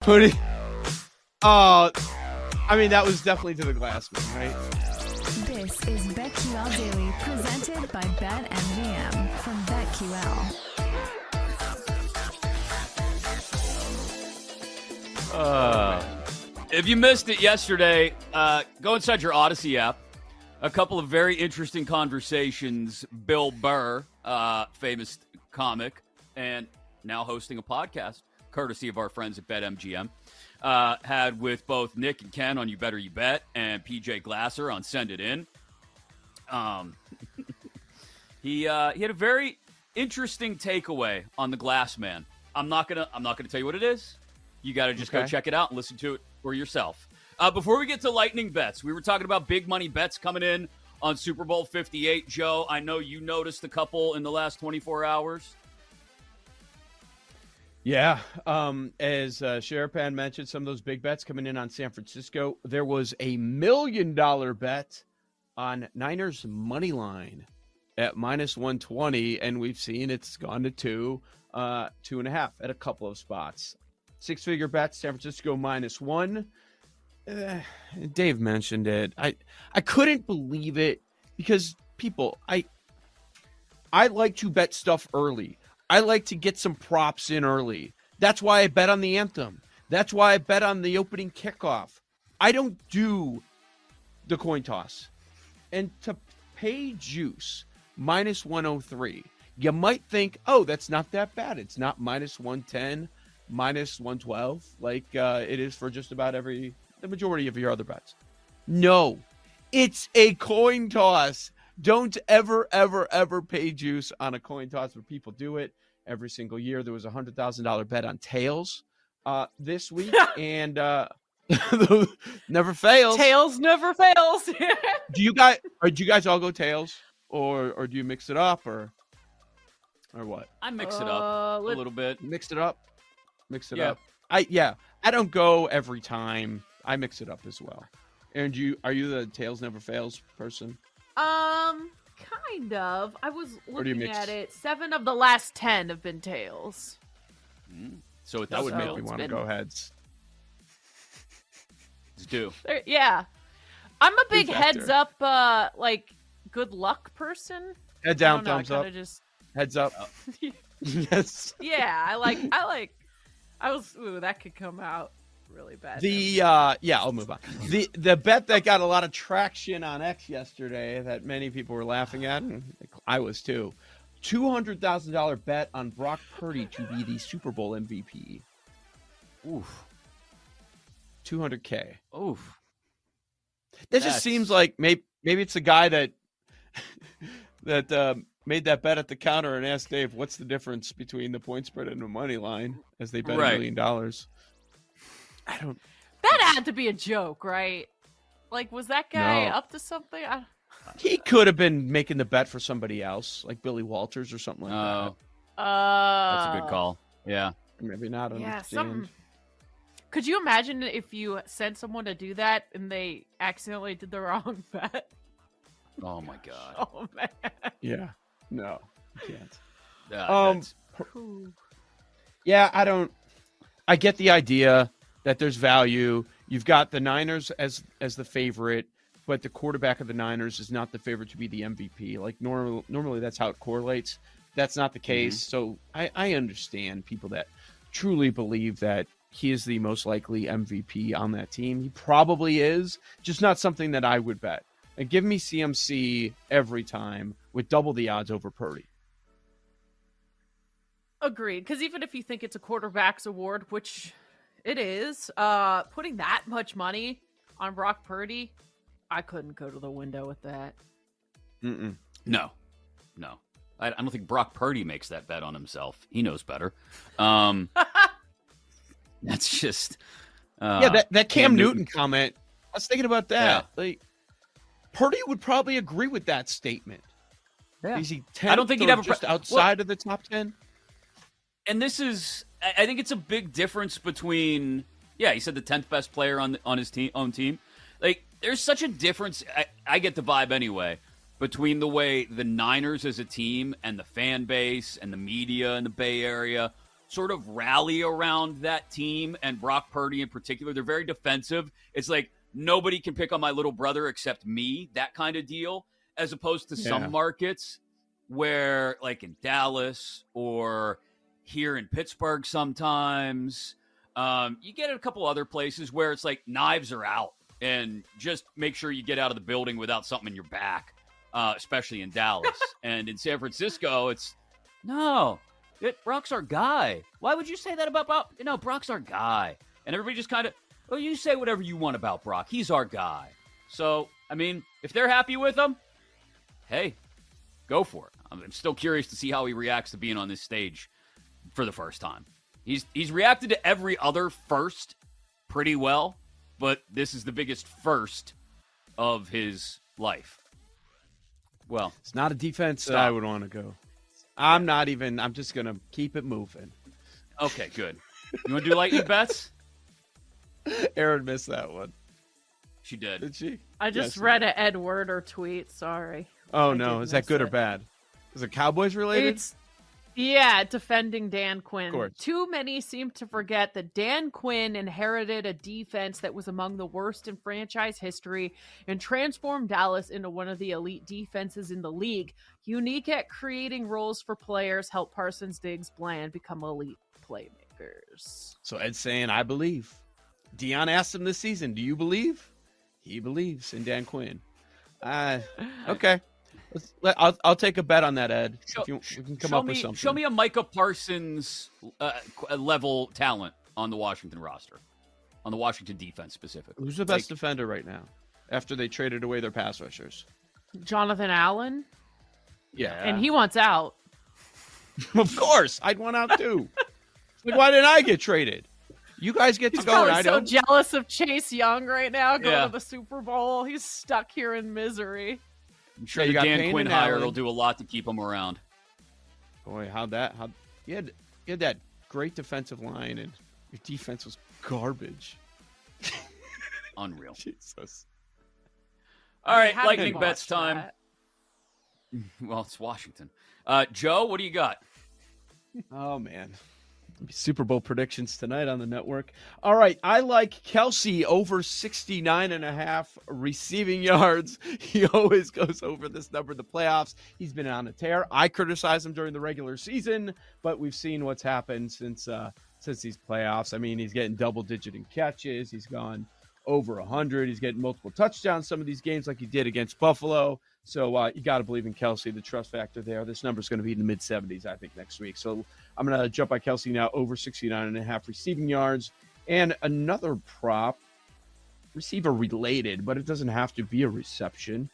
Putting. Oh, I mean that was definitely to the glass man, right? This is BetQL Daily, presented by BetMGM from BetQL. Uh, if you missed it yesterday, uh, go inside your Audacy app. A couple of very interesting conversations. Bill Burr, uh, famous comic, and now hosting a podcast, courtesy of our friends at BetMGM, uh, had with both Nick and Ken on You Better You Bet and PJ Glasser on Send It In. Um, he uh, he had a very interesting takeaway on the Glass Man. I'm not gonna I'm not gonna tell you what it is. You got to just go check it out and listen to it for yourself. Uh, before we get to lightning bets, we were talking about big money bets coming in on Super Bowl 58. Joe, I know you noticed a couple in the last 24 hours. Yeah. Um, as uh, Sherapan mentioned, some of those big bets coming in on San Francisco. There was a million dollar bet on Niners money line at minus 120, and we've seen it's gone to two, uh, two and a half at a couple of spots. Six figure bet, San Francisco minus one. Uh, Dave mentioned it. I I couldn't believe it because people, I I like to bet stuff early. I like to get some props in early. That's why I bet on the anthem. That's why I bet on the opening kickoff. I don't do the coin toss. And to pay juice minus 103, you might think, oh, that's not that bad. It's not minus 110, minus 112, like uh, it is for just about every, the majority of your other bets. No, it's a coin toss. Don't ever, ever, ever pay juice on a coin toss, but people do it every single year. There was a hundred thousand dollar bet on tails uh, this week, and uh, never fails. Tails never fails. Do you guys? Or do you guys all go tails, or or do you mix it up, or or what? I mix it Uh, up a little bit. Mix it up. Mix it Yeah. up. I yeah. I don't go every time. I mix it up as well. And you are you the tails never fails person? Um, kind of. I was Or looking mix- at it. Seven of the last ten have been tails. So That does would So make me want to been- go heads. It's due. There, yeah, I'm a big heads up, uh, like good luck person. Head down, know, thumbs up. Just Heads up. yes. yeah, I like. I like. I was. Ooh, that could come out really bad. The uh yeah, I'll move on. The the bet that got a lot of traction on X yesterday that many people were laughing at, and I was too. Two hundred thousand dollar bet on Brock Purdy to be the Super Bowl MVP. Oof. Two hundred K. Oof. That just seems like maybe maybe it's a guy that that um, made that bet at the counter and asked Dave, "What's the difference between the point spread and the money line?" As they bet a Right. million dollars. I don't. that had to be a joke, right? Like, was that guy No. up to something? I, He could have been making the bet for somebody else, like Billy Walters or something like that. Oh, uh, that's a good call. Yeah. Maybe not. Yeah, understand. something. Could you imagine if you sent someone to do that and they accidentally did the wrong bet? Oh my god. Oh man. Yeah. No, you can't. Yeah, Um, that's- Yeah, I don't. I get the idea that there's value. You've got the Niners as as the favorite, but the quarterback of the Niners is not the favorite to be the MVP. Like normal, normally that's how it correlates. That's not the case. Mm-hmm. So I, I understand people that truly believe that he is the most likely MVP on that team. He probably is, just not something that I would bet. And give me CMC every time with double the odds over Purdy. Agreed. Because even if you think it's a quarterback's award, which it is, uh, putting that much money on Brock Purdy, I couldn't go to the window with that. Mm-mm. no, no. I, I don't think Brock Purdy makes that bet on himself. He knows better. Um, that's just. Uh, yeah, that, that Cam, Cam Newton, Newton. comment. I was thinking about that. Like, Purdy would probably agree with that statement. Yeah. Is he 10th I don't think he'd or have a just pre- outside of the top ten. and this is I think it's a big difference between yeah, he said the tenth best player on on his team own team. Like there's such a difference. I, I get the vibe anyway between the way the Niners as a team and the fan base and the media in the Bay Area sort of rally around that team and Brock Purdy in particular. They're very defensive. It's like nobody can pick on my little brother except me, that kind of deal, as opposed to Yeah. some markets where, like in Dallas or here in Pittsburgh, sometimes um, you get a couple other places where it's like knives are out and just make sure you get out of the building without something in your back, uh, especially in Dallas. and in San Francisco, it's no, it, Brock's our guy. Why would you say that about Brock? No, Brock's our guy. And everybody just kind of, well, you say whatever you want about Brock. He's our guy. So, I mean, if they're happy with him, hey, go for it. I'm still curious to see how he reacts to being on this stage for the first time. He's he's reacted to every other first pretty well, but this is the biggest first of his life. Well, It's not a defense that I would want to go. I'm not even. I'm just gonna keep it moving. okay, good. You want to do lightning bets? Erin missed that one. She did. Did she? I just Yes. read an Ed Werder tweet. Sorry. Oh I no, is that miss good or bad? Is it Cowboys related? It's yeah, defending Dan Quinn. Too many seem to forget that Dan Quinn inherited a defense that was among the worst in franchise history and transformed Dallas into one of the elite defenses in the league. Unique at creating roles for players, help Parsons, Diggs, Bland become elite playmakers. So Ed's saying, I believe. Dion asked him this season, Do you believe? He believes in Dan Quinn. Uh, okay. Let's, I'll, I'll take a bet on that, Ed. Show, if you, we can come up me, with something. Show me a Micah Parsons uh, level talent on the Washington roster, on the Washington defense specifically. Who's the best Like, defender right now after they traded away their pass rushers? Jonathan Allen, Yeah. and he wants out. of course. I'd want out too. like, why didn't I get traded? You guys get to He's go and probably I so don't. jealous of Chase Young right now going Yeah. to the Super Bowl. He's stuck here in misery. I'm sure Yeah, you the got Dan Payne Quinn hire will do a lot to keep him around. Boy, how that? How you had, you had that great defensive line and your defense was garbage. Unreal. Jesus. All right, How did lightning bets time. that? Well, it's Washington. Uh, Joe, what do you got? Oh man. Super Bowl predictions tonight on the network. All right, I like Kelce over 69 and a half receiving yards. He always goes over this number in the playoffs. He's been on a tear. I criticize him during the regular season, but we've seen what's happened since uh since these playoffs. I mean, he's getting double digit in catches. He's gone over 100. He's getting multiple touchdowns some of these games like he did against Buffalo. So uh, you got to believe in Kelce, the trust factor there. This number is going to be in the mid 70s, I think, next week. So I'm going to jump by Kelce now over 69 and a half receiving yards. And another prop, receiver related, but it doesn't have to be a reception.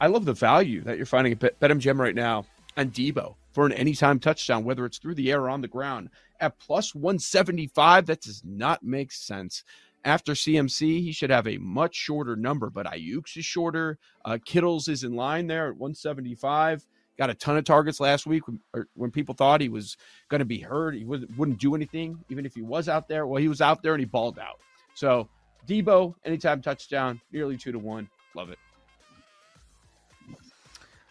I love the value that you're finding at Bet- BetMGM right now on Deebo for an anytime touchdown, whether it's through the air or on the ground, at plus 175. That does not make sense. After CMC, he should have a much shorter number, but Aiyuk's is shorter. Uh, Kittle's is in line there at 175 got a ton of targets last week when, or when people thought he was going to be hurt. He wouldn't, wouldn't do anything, even if he was out there. Well, he was out there and he balled out. So, Deebo, anytime touchdown, nearly two to one. Love it.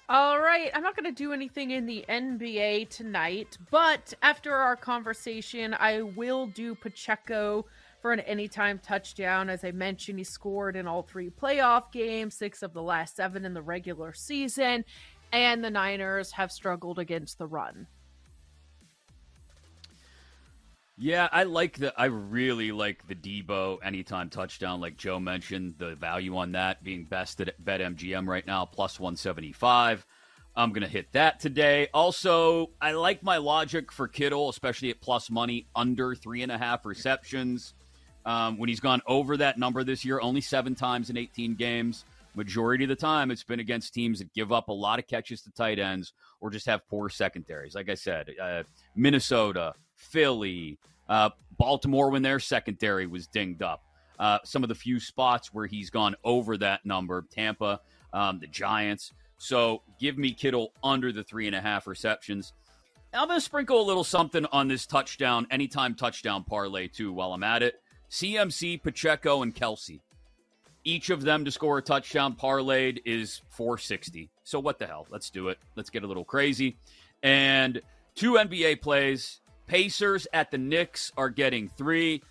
All right, I'm not going to do anything in the NBA tonight, but after our conversation, I will do Pacheco for an anytime touchdown. As I mentioned, he scored in all three playoff games, six of the last seven in the regular season, and the Niners have struggled against the run. Yeah, I like the. I really like the Deebo anytime touchdown, like Joe mentioned. The value on that being best at BetMGM right now, plus one seventy five. I'm gonna hit that today. Also, I like my logic for Kittle, especially at plus money under three and a half receptions. Um, when he's gone over that number this year, only seven times in 18 games. Majority of the time, it's been against teams that give up a lot of catches to tight ends or just have poor secondaries. Like I said, uh, Minnesota, Philly, uh, Baltimore when their secondary was dinged up. Uh, some of the few spots where he's gone over that number, Tampa, um, the Giants. So give me Kittle under the three and a half receptions. I'm going to sprinkle a little something on this touchdown, anytime touchdown parlay too while I'm at it. CMC, Pacheco, and Kelce. Each of them to score a touchdown parlayed is 460. So what the hell? Let's do it. Let's get a little crazy. And two NBA plays Pacers at the Knicks are getting three.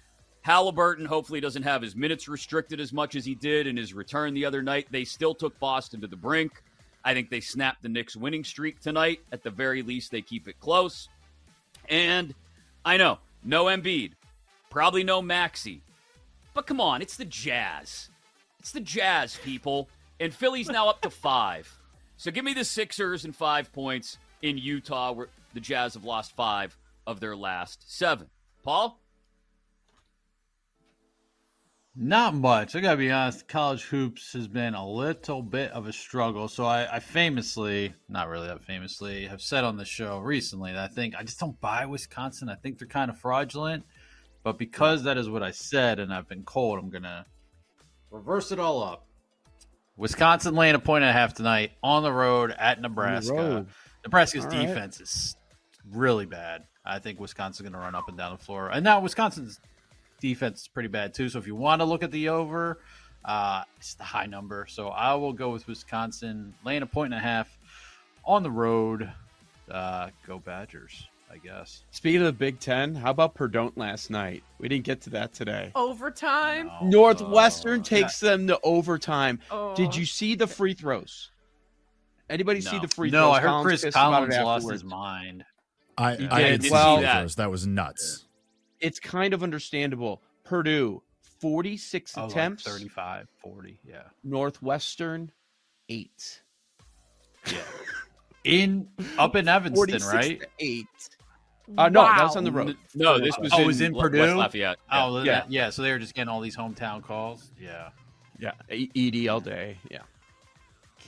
Halliburton hopefully doesn't have his minutes restricted as much as he did in his return the other night. They still took Boston to the brink. I think they snapped the Knicks winning streak tonight. At the very least, they keep it close. And I know, no Embiid, probably no Maxey. But come on, it's the Jazz. It's the Jazz, people. And Philly's now up to five. So give me the Sixers and five points in Utah, where the Jazz have lost five of their last seven. Paul? Not much. I gotta be honest. College hoops has been a little bit of a struggle. So I, I famously, not really that famously, have said on the show recently that I think I just don't buy Wisconsin. I think they're kind of fraudulent. But because that is what I said, and I've been cold, I'm gonna reverse it all up. Wisconsin laying a point and a half tonight on the road at Nebraska. road. Nebraska's All right. defense is really bad. I think Wisconsin's going to run up and down the floor. And now Wisconsin's defense is pretty bad too. So if you want to look at the over, uh, it's the high number. So I will go with Wisconsin laying a point and a half on the road. Uh, go Badgers, I guess. Speaking of the Big Ten, how about Perdon't last night? We didn't get to that today. Overtime. No. Northwestern Uh, takes them to overtime. Oh. Did you see the free throws? Anybody see the free No, throws? I heard Chris pissed Collins lost his mind. I, He I did. did see that. That was nuts. It's kind of understandable. Purdue, 46 Oh, like attempts. 35, 40, yeah. Northwestern, 8. Yeah. In up in Evanston, right? 8. Uh, no, that was on the road. No, this was Oh, in, was in Purdue? West Lafayette. Yeah. Oh, Yeah. yeah. yeah. So they were just getting all these hometown calls. Yeah. Yeah, E- ED all day. Yeah.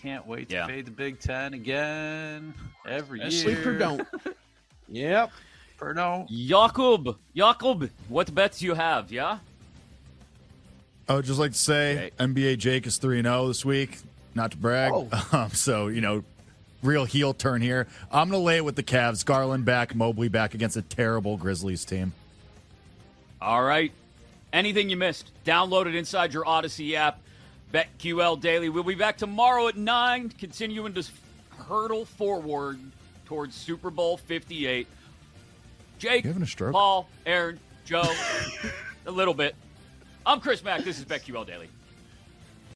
Can't wait to Yeah. fade the Big Ten again every Ashley year. Perdon't. yep. Perdon't. Jakub, Jakub, what bets you have? Yeah. I would just like to say Okay. NBA Jake is 3 0 this week. Not to brag. Oh. Um, so, you know, real heel turn here. I'm going to lay it with the Cavs. Garland back, Mobley back against a terrible Grizzlies team. All right. Anything you missed, download it inside your Audacy app. BetQL Daily. We'll be back tomorrow at 9, continuing to hurdle forward towards Super Bowl 58. Jake, You having a stroke? Paul, Erin, Joe, a little bit. I'm Chris Mack. This is BetQL Daily.